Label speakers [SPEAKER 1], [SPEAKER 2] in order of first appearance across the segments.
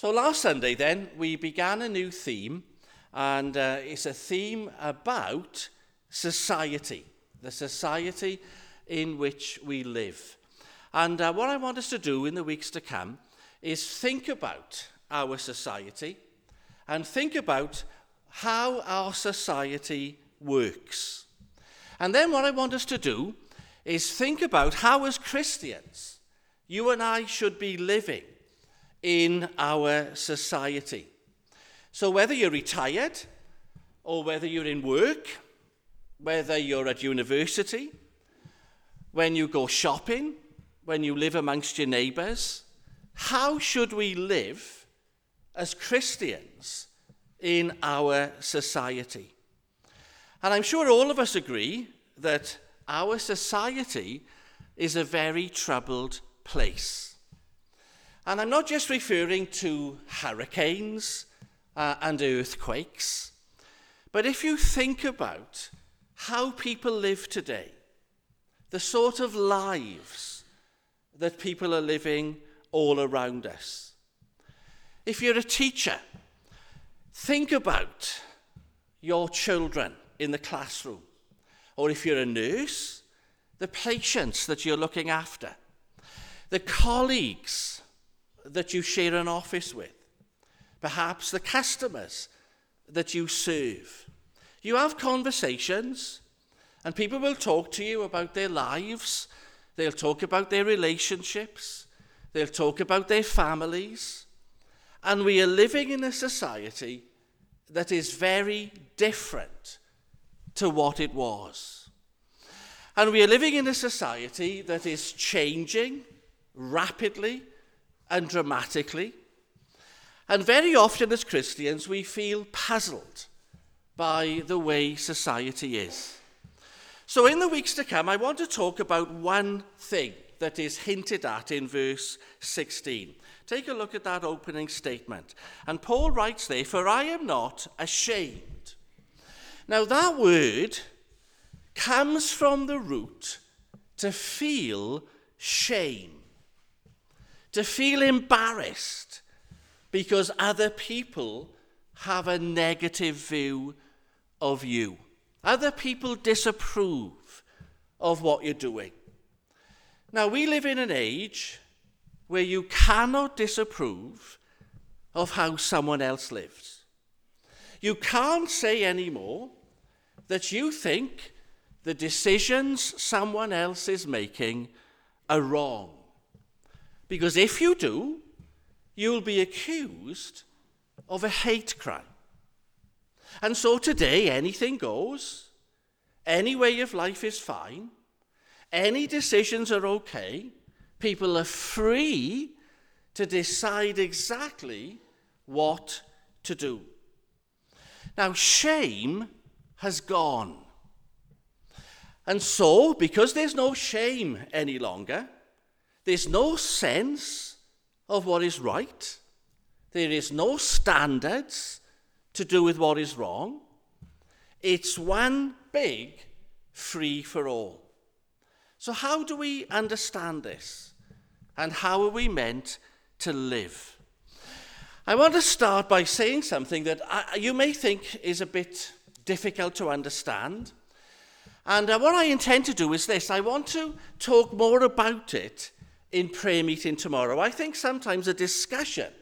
[SPEAKER 1] So last Sunday, then, we began a new theme, and uh, it's a theme about society, the society in which we live. And uh, what I want us to do in the weeks to come is think about our society and think about how our society works. And then what I want us to do is think about how, as Christians, you and I should be living in our society. So, whether you're retired, or whether you're in work, whether you're at university, when you go shopping, when you live amongst your neighbours, how should we live as Christians in our society? And I'm sure all of us agree that our society is a very troubled place. And I'm not just referring to hurricanes uh, and earthquakes, but if you think about how people live today, the sort of lives that people are living all around us. If you're a teacher, think about your children in the classroom. Or if you're a nurse, the patients that you're looking after, the colleagues that you share an office with, perhaps the customers that you serve. You have conversations, and people will talk to you about their lives, they'll talk about their relationships, they'll talk about their families. And we are living in a society that is very different to what it was. And we are living in a society that is changing rapidly and dramatically. And very often, as Christians, we feel puzzled by the way society is. So, in the weeks to come, I want to talk about one thing that is hinted at in verse 16. Take a look at that opening statement. And Paul writes there, For I am not ashamed. Now, that word comes from the root to feel shame, to feel embarrassed because other people have a negative view of you. Other people disapprove of what you're doing. Now, we live in an age where you cannot disapprove of how someone else lives. You can't say anymore that you think the decisions someone else is making are wrong. Because if you do, you'll be accused of a hate crime. And so today, anything goes, any way of life is fine. Any decisions are okay. People are free to decide exactly what to do. Now, shame has gone. And so, because there's no shame any longer, there's no sense of what is right, there is no standards to do with what is wrong. It's one big free for all. So, how do we understand this? And how are we meant to live? I want to start by saying something that I, you may think is a bit difficult to understand. And uh, what I intend to do is this I want to talk more about it in prayer meeting tomorrow. I think sometimes a discussion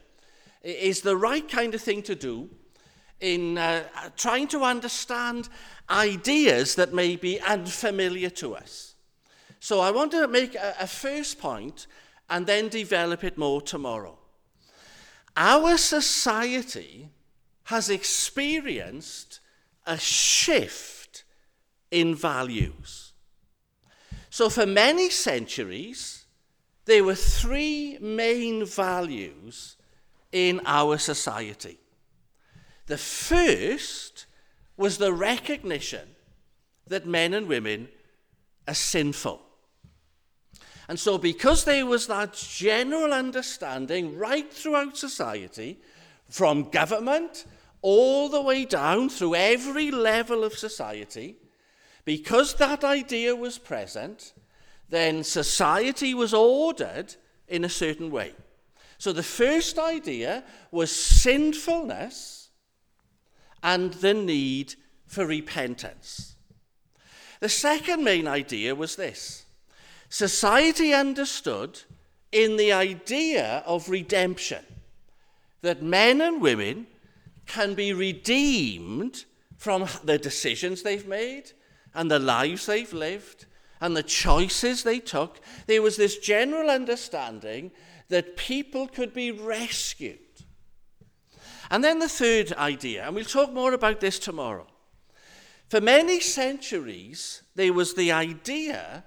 [SPEAKER 1] is the right kind of thing to do in uh, trying to understand ideas that may be unfamiliar to us. So I want to make a, a first point and then develop it more tomorrow. Our society has experienced a shift in values. So, for many centuries, there were three main values in our society. The first was the recognition that men and women are sinful. And so, because there was that general understanding right throughout society, from government all the way down through every level of society, because that idea was present, then society was ordered in a certain way. So the first idea was sinfulness and the need for repentance. The second main idea was this society understood in the idea of redemption that men and women can be redeemed from the decisions they've made and the lives they've lived and the choices they took. There was this general understanding that people could be rescued. And then the third idea, and we'll talk more about this tomorrow. For many centuries, there was the idea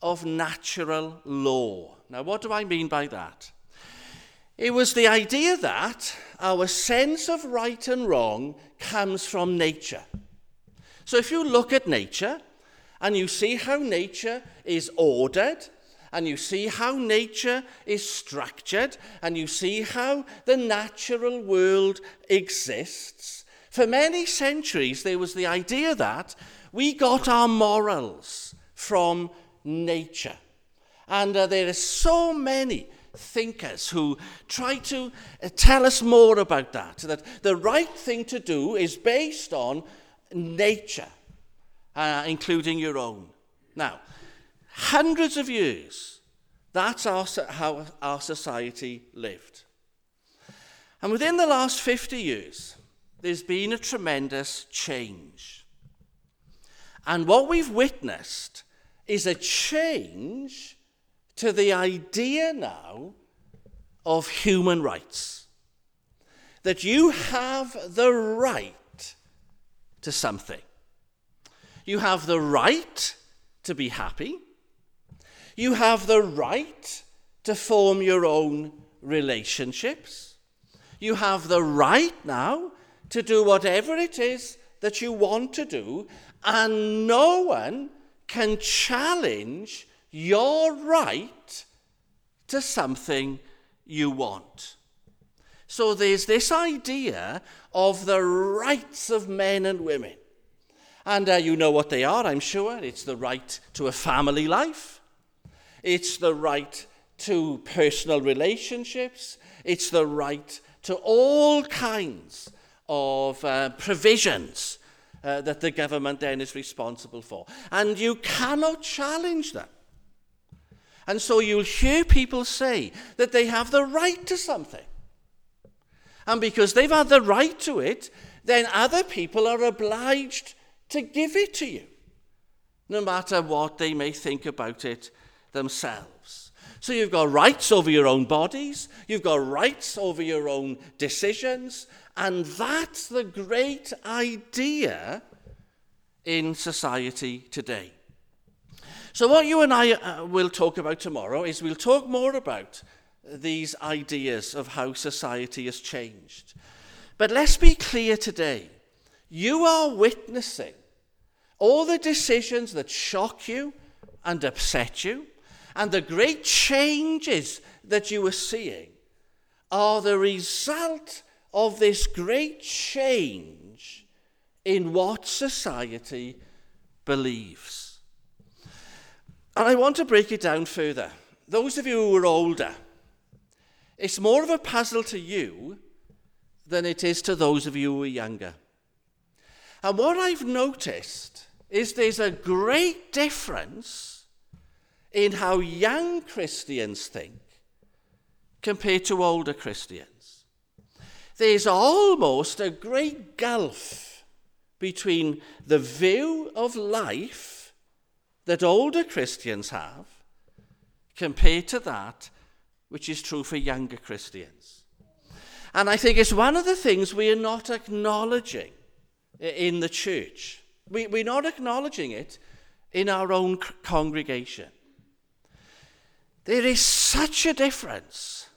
[SPEAKER 1] of natural law. Now, what do I mean by that? It was the idea that our sense of right and wrong comes from nature. So if you look at nature and you see how nature is ordered, and you see how nature is structured, and you see how the natural world exists, for many centuries there was the idea that we got our morals from nature. And uh, there are so many thinkers who try to uh, tell us more about that, that the right thing to do is based on nature, uh, including your own. Now, hundreds of years, that's our, how our society lived. And within the last 50 years, there's been a tremendous change. And what we've witnessed is a change to the idea now of human rights. That you have the right to something. You have the right to be happy. You have the right to form your own relationships. You have the right now to do whatever it is that you want to do, and no one can challenge your right to something you want. So there's this idea of the rights of men and women. And uh, you know what they are, I'm sure. It's the right to a family life, it's the right to personal relationships, it's the right to all kinds of uh, provisions uh, that the government then is responsible for. And you cannot challenge them. And so you'll hear people say that they have the right to something. And because they've had the right to it, then other people are obliged to give it to you, no matter what they may think about it themselves. So you've got rights over your own bodies, you've got rights over your own decisions, and that's the great idea in society today. So, what you and I uh, will talk about tomorrow is we'll talk more about these ideas of how society has changed. But let's be clear today you are witnessing all the decisions that shock you and upset you, and the great changes that you are seeing are the result of this great change in what society believes. And I want to break it down further. Those of you who are older, it's more of a puzzle to you than it is to those of you who are younger. And what I've noticed is there's a great difference in how young Christians think compared to older Christians there's almost a great gulf between the view of life that older Christians have compared to that which is true for younger Christians. And I think it's one of the things we are not acknowledging in the church. We, we're not acknowledging it in our own congregation. There is such a difference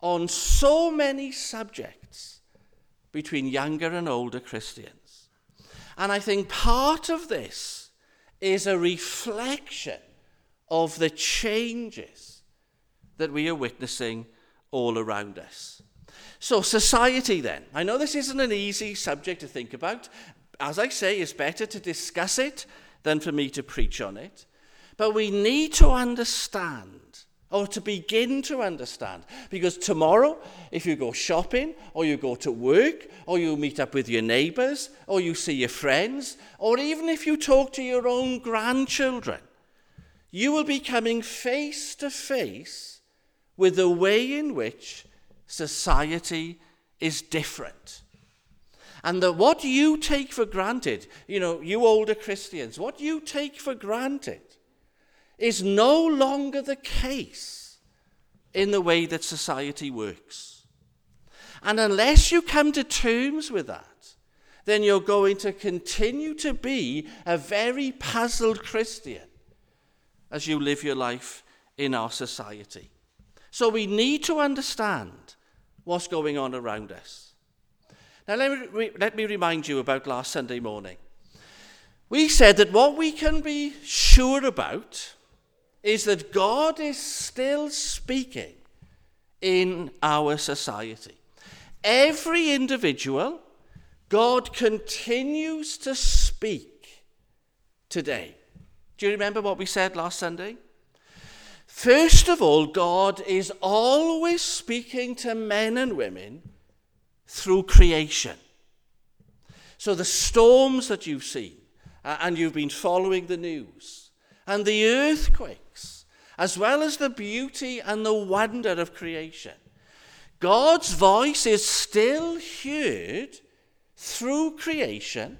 [SPEAKER 1] on so many subjects between younger and older Christians. And I think part of this is a reflection of the changes that we are witnessing all around us. So, society then. I know this isn't an easy subject to think about. As I say, it's better to discuss it than for me to preach on it. But we need to understand or to begin to understand. Because tomorrow, if you go shopping, or you go to work, or you meet up with your neighbors, or you see your friends, or even if you talk to your own grandchildren, you will be coming face to face with the way in which society is different. And that what you take for granted, you know, you older Christians, what you take for granted is no longer the case in the way that society works. And unless you come to terms with that, then you're going to continue to be a very puzzled Christian as you live your life in our society. So we need to understand what's going on around us. Now, let me, let me remind you about last Sunday morning. We said that what we can be sure about is that God is still speaking in our society. Every individual, God continues to speak today. Do you remember what we said last Sunday? First of all, God is always speaking to men and women through creation. So the storms that you've seen, and you've been following the news, and the earthquakes, as well as the beauty and the wonder of creation. God's voice is still heard through creation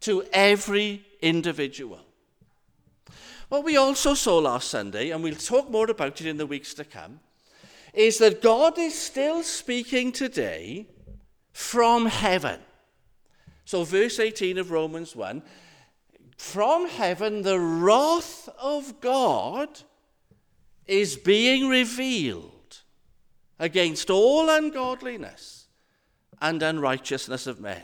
[SPEAKER 1] to every individual. What we also saw last Sunday, and we'll talk more about it in the weeks to come, is that God is still speaking today from heaven. So, verse 18 of Romans 1 from heaven, the wrath of God is being revealed against all ungodliness and unrighteousness of men.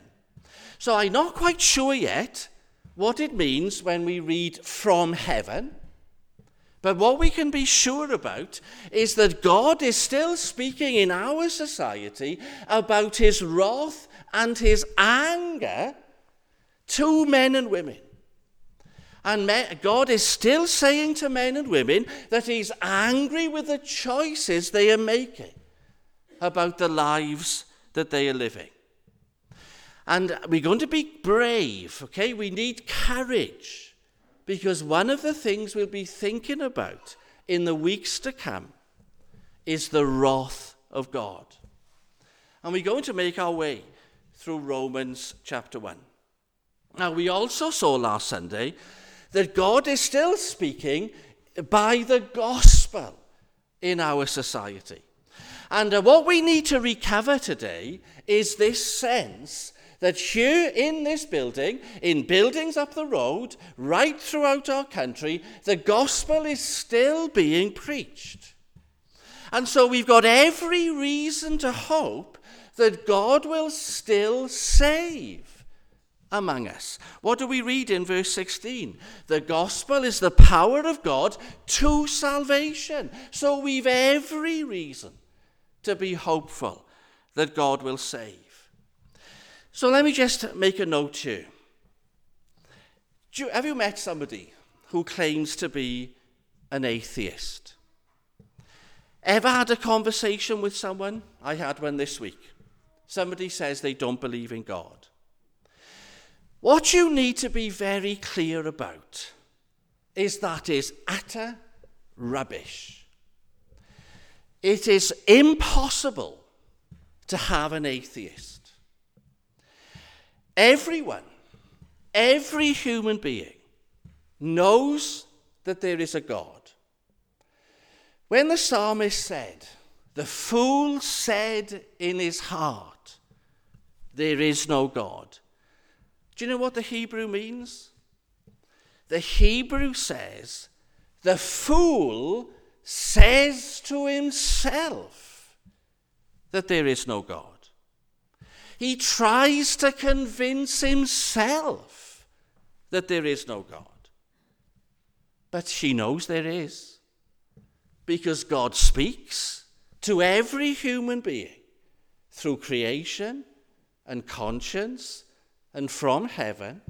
[SPEAKER 1] So I'm not quite sure yet what it means when we read from heaven. But what we can be sure about is that God is still speaking in our society about his wrath and his anger to men and women. And God is still saying to men and women that He's angry with the choices they are making about the lives that they are living. And we're going to be brave, okay? We need courage because one of the things we'll be thinking about in the weeks to come is the wrath of God. And we're going to make our way through Romans chapter 1. Now, we also saw last Sunday that God is still speaking by the gospel in our society. And uh, what we need to recover today is this sense that here in this building, in buildings up the road, right throughout our country, the gospel is still being preached. And so we've got every reason to hope that God will still save among us. What do we read in verse 16? The gospel is the power of God to salvation. So we've every reason to be hopeful that God will save. So let me just make a note here. You, have you met somebody who claims to be an atheist? Ever had a conversation with someone? I had one this week. Somebody says they don't believe in God. What you need to be very clear about is that is utter rubbish. It is impossible to have an atheist. Everyone, every human being knows that there is a God. When the psalmist said, The fool said in his heart, There is no God, do you know what the Hebrew means? The Hebrew says, the fool says to himself that there is no God. He tries to convince himself that there is no God. But she knows there is. Because God speaks to every human being through creation and conscience and from heaven.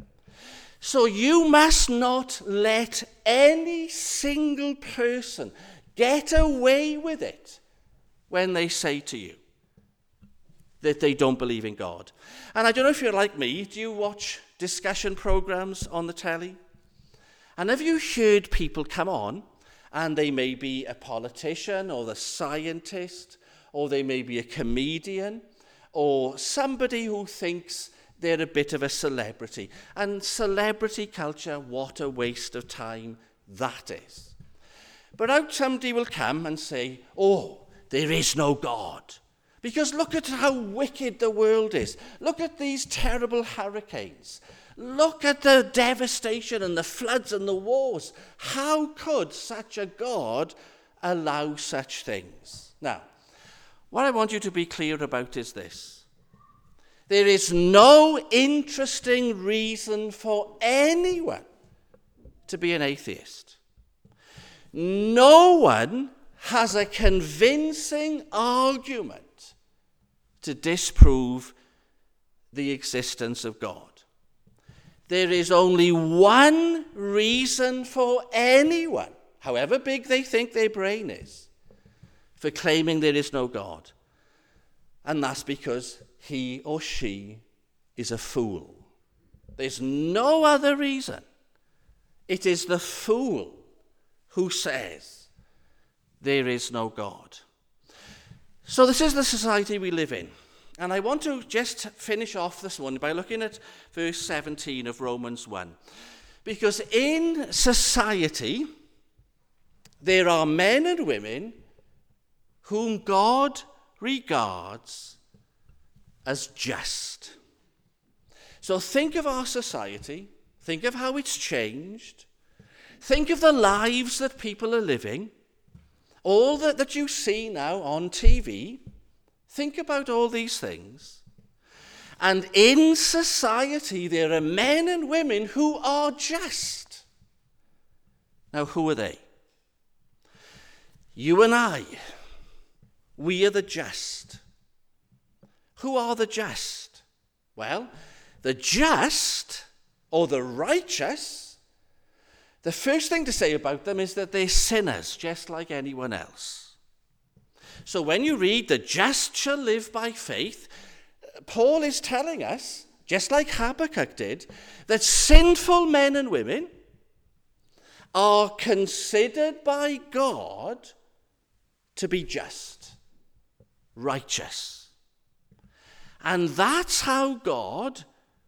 [SPEAKER 1] So you must not let any single person get away with it when they say to you that they don't believe in God. And I don't know if you're like me, do you watch discussion programs on the telly? And have you heard people come on and they may be a politician or the scientist or they may be a comedian or somebody who thinks they're a bit of a celebrity. And celebrity culture, what a waste of time that is. But out somebody will come and say, Oh, there is no God. Because look at how wicked the world is. Look at these terrible hurricanes. Look at the devastation and the floods and the wars. How could such a God allow such things? Now, what I want you to be clear about is this there is no interesting reason for anyone to be an atheist. No one has a convincing argument to disprove the existence of God. There is only one reason for anyone, however big they think their brain is, for claiming there is no God. And that's because he or she is a fool. There's no other reason. It is the fool who says there is no God. So, this is the society we live in. And I want to just finish off this one by looking at verse 17 of Romans 1. Because in society, there are men and women whom God regards as just. So think of our society, think of how it's changed, think of the lives that people are living, all that, that you see now on TV. Think about all these things. And in society, there are men and women who are just. Now, who are they? You and I we are the just. Who are the just? Well, the just or the righteous, the first thing to say about them is that they're sinners, just like anyone else. So when you read, the just shall live by faith, Paul is telling us, just like Habakkuk did, that sinful men and women are considered by God to be just righteous. And that's how God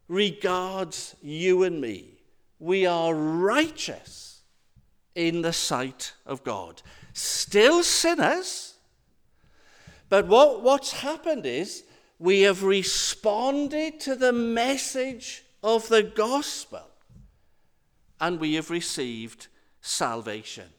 [SPEAKER 1] regards you and me. We are righteous in the sight of God. Still sinners, but what, what's happened is we have responded to the message of the gospel and we have received salvation.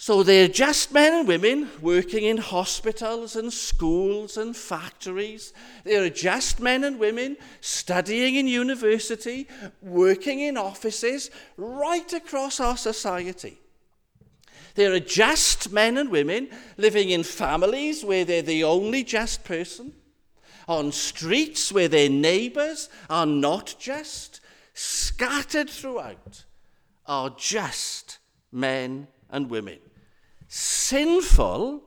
[SPEAKER 1] So they're just men and women working in hospitals and schools and factories. They're just men and women studying in university, working in offices, right across our society. There are just men and women living in families where they're the only just person, on streets where their neighbours are not just, scattered throughout are just men and women sinful,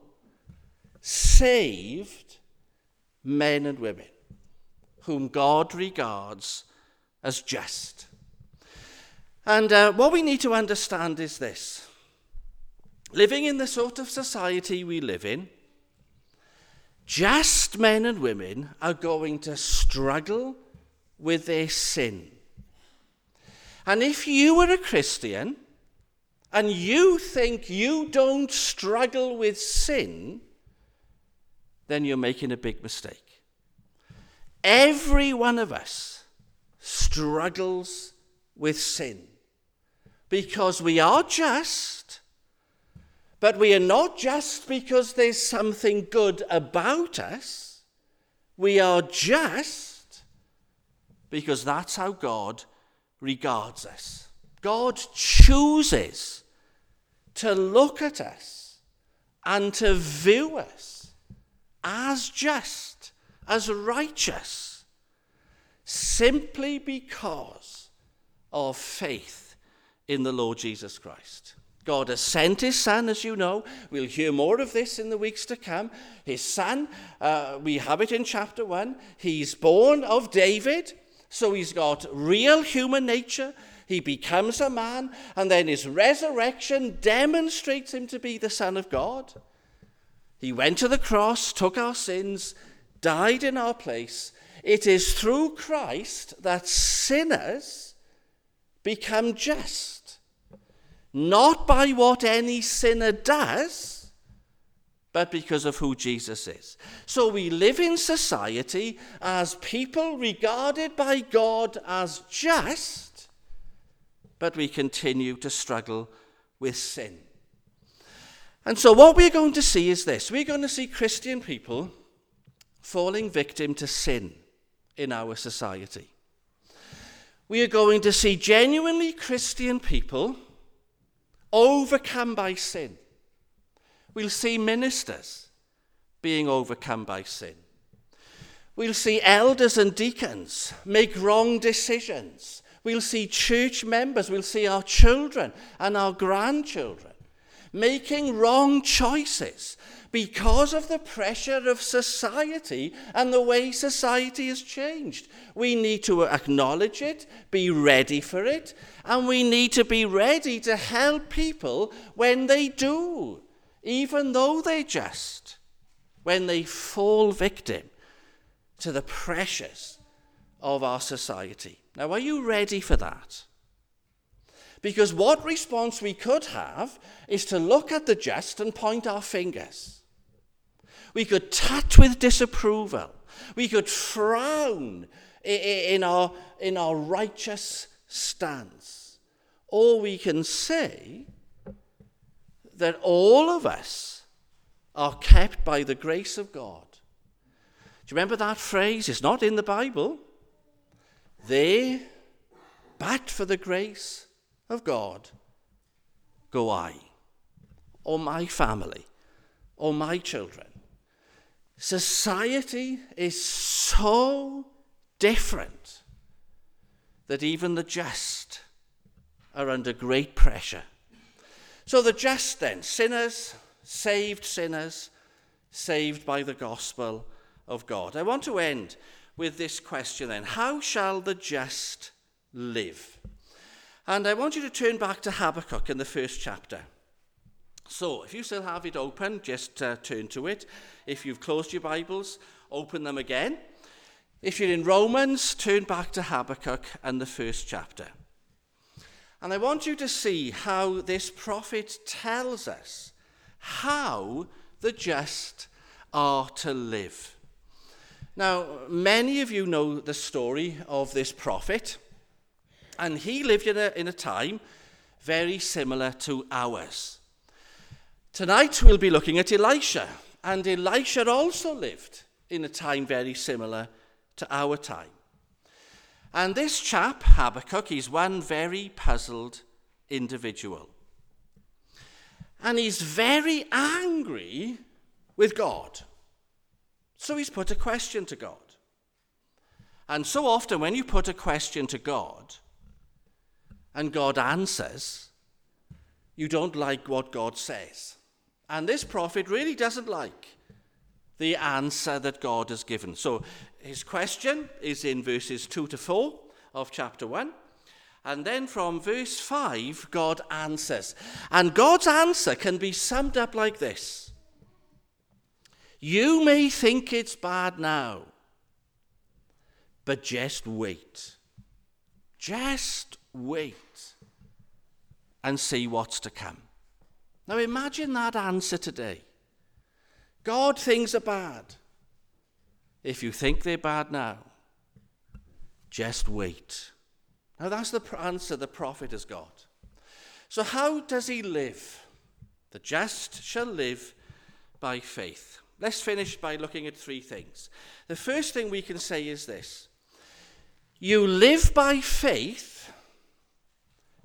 [SPEAKER 1] saved men and women whom God regards as just. And uh, what we need to understand is this living in the sort of society we live in, just men and women are going to struggle with their sin. And if you were a Christian, and you think you don't struggle with sin, then you're making a big mistake. Every one of us struggles with sin because we are just, but we are not just because there's something good about us. We are just because that's how God regards us. God chooses to look at us and to view us as just, as righteous, simply because of faith in the Lord Jesus Christ. God has sent his son, as you know. We'll hear more of this in the weeks to come. His son, uh, we have it in chapter 1. He's born of David, so he's got real human nature. He becomes a man, and then his resurrection demonstrates him to be the Son of God. He went to the cross, took our sins, died in our place. It is through Christ that sinners become just not by what any sinner does, but because of who Jesus is. So we live in society as people regarded by God as just, but we continue to struggle with sin. And so what we're going to see is this we're going to see Christian people falling victim to sin in our society. We are going to see genuinely Christian people overcome by sin. We'll see ministers being overcome by sin. We'll see elders and deacons make wrong decisions. We'll see church members, we'll see our children and our grandchildren making wrong choices because of the pressure of society and the way society has changed. We need to acknowledge it, be ready for it, and we need to be ready to help people when they do, even though they just, when they fall victim to the pressures of our society. Now, are you ready for that? Because what response we could have is to look at the jest and point our fingers. We could tat with disapproval. We could frown in our, in our righteous stance. Or we can say that all of us are kept by the grace of God. Do you remember that phrase? It's not in the Bible. They, but for the grace of God, go I, or my family, or my children. Society is so different that even the just are under great pressure. So, the just then, sinners, saved sinners, saved by the gospel of God. I want to end with this question then How shall the just live? And I want you to turn back to Habakkuk in the first chapter. So, if you still have it open, just uh, turn to it. If you've closed your Bibles, open them again. If you're in Romans, turn back to Habakkuk and the first chapter. And I want you to see how this prophet tells us how the just are to live. Now, many of you know the story of this prophet, and he lived in a, in a time very similar to ours. Tonight we'll be looking at Elisha, and Elisha also lived in a time very similar to our time. And this chap, Habakkuk, is one very puzzled individual. And he's very angry with God. So he's put a question to God. And so often, when you put a question to God and God answers, you don't like what God says. And this prophet really doesn't like the answer that God has given. So his question is in verses 2 to 4 of chapter 1. And then from verse 5, God answers. And God's answer can be summed up like this You may think it's bad now, but just wait. Just wait and see what's to come. Now imagine that answer today. God things are bad. If you think they're bad now, just wait. Now that's the answer the prophet has got. So, how does he live? The just shall live by faith. Let's finish by looking at three things. The first thing we can say is this You live by faith.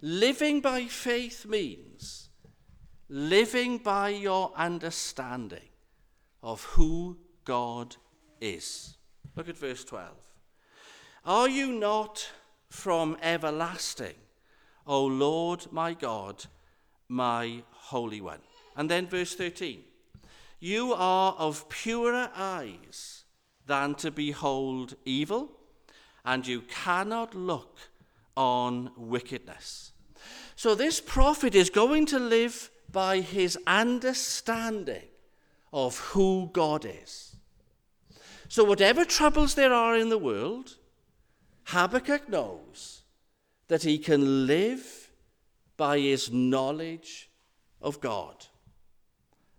[SPEAKER 1] Living by faith means living by your understanding of who God is. Look at verse 12. Are you not from everlasting, O Lord my God, my Holy One. And then verse 13 You are of purer eyes than to behold evil, and you cannot look on wickedness. So this prophet is going to live by his understanding of who God is. So, whatever troubles there are in the world, Habakkuk knows that he can live by his knowledge of God.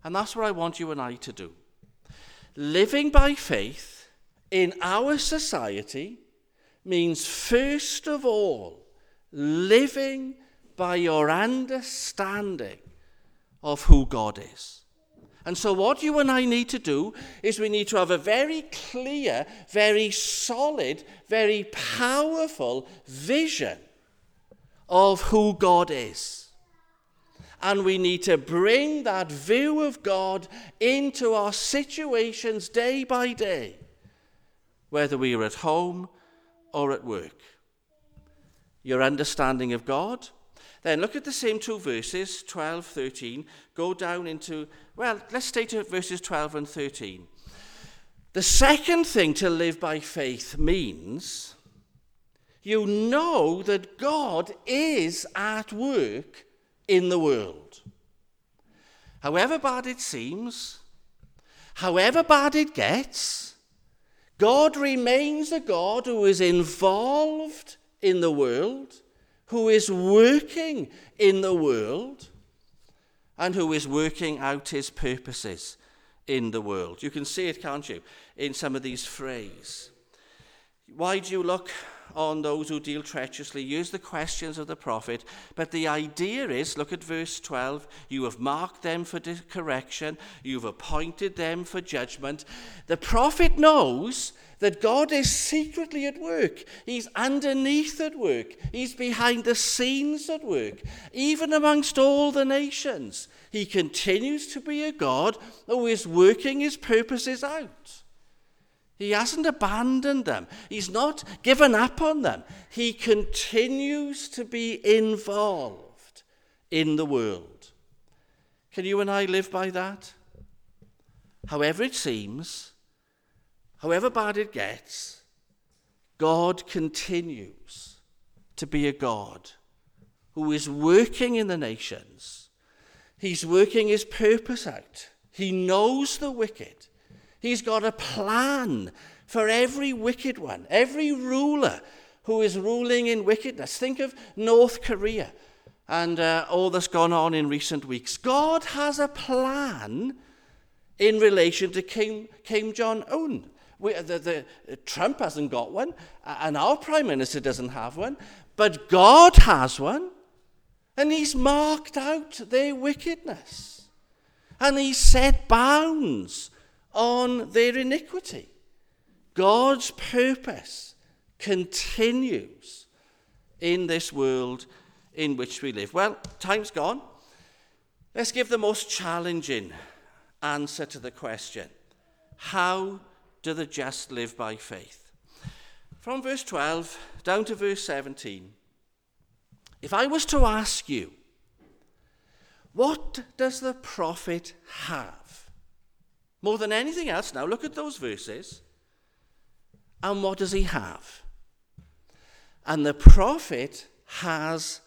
[SPEAKER 1] And that's what I want you and I to do. Living by faith in our society means, first of all, living by your understanding of who God is. And so, what you and I need to do is we need to have a very clear, very solid, very powerful vision of who God is. And we need to bring that view of God into our situations day by day, whether we are at home or at work. Your understanding of God then look at the same two verses, 12, 13. Go down into, well, let's stay to verses 12 and 13. The second thing to live by faith means you know that God is at work in the world. However bad it seems, however bad it gets, God remains a God who is involved in the world who is working in the world and who is working out his purposes in the world. You can see it, can't you, in some of these phrases. Why do you look on those who deal treacherously? Use the questions of the prophet. But the idea is look at verse 12. You have marked them for correction, you've appointed them for judgment. The prophet knows that God is secretly at work. He's underneath at work. He's behind the scenes at work. Even amongst all the nations, He continues to be a God who is working His purposes out. He hasn't abandoned them. He's not given up on them. He continues to be involved in the world. Can you and I live by that? However, it seems, however bad it gets, God continues to be a God who is working in the nations. He's working his purpose out. He knows the wicked. He's got a plan for every wicked one, every ruler who is ruling in wickedness. Think of North Korea and uh, all that's gone on in recent weeks. God has a plan in relation to Kim, Kim Jong un. We, the, the, Trump hasn't got one, and our Prime Minister doesn't have one, but God has one, and He's marked out their wickedness, and He's set bounds on their iniquity. God's purpose continues in this world in which we live. Well, time's gone. Let's give the most challenging answer to the question How do the just live by faith? From verse 12 down to verse 17, if I was to ask you, what does the prophet have? More than anything else, now look at those verses. And what does he have? And the prophet has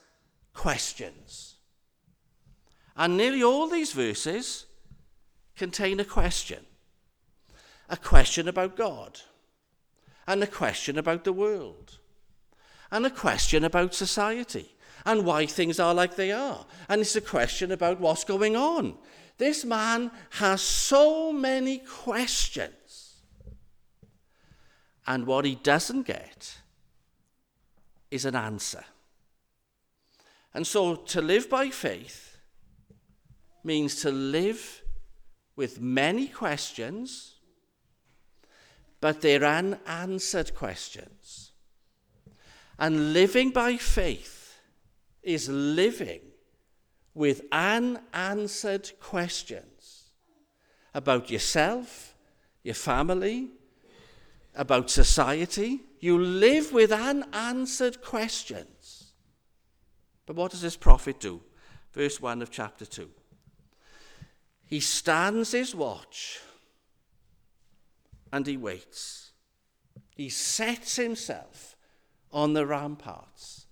[SPEAKER 1] questions. And nearly all these verses contain a question a question about God, and a question about the world, and a question about society, and why things are like they are. And it's a question about what's going on. This man has so many questions. And what he doesn't get is an answer. And so to live by faith means to live with many questions but they're unanswered questions. And living by faith is living with unanswered questions about yourself, your family, about society. You live with unanswered questions. But what does this prophet do? verse 1 of chapter 2. He stands his watch and he waits. He sets himself on the ramparts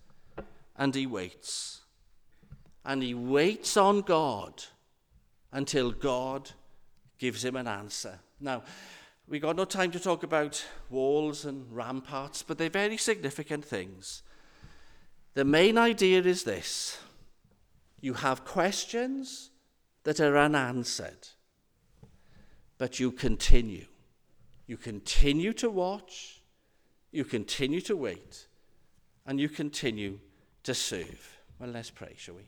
[SPEAKER 1] and he waits. And he waits on God until God gives him an answer. Now, we got no time to talk about walls and ramparts, but they're very significant things. The main idea is this you have questions that are unanswered, but you continue. You continue to watch, you continue to wait, and you continue to serve. Well, let's pray, shall we?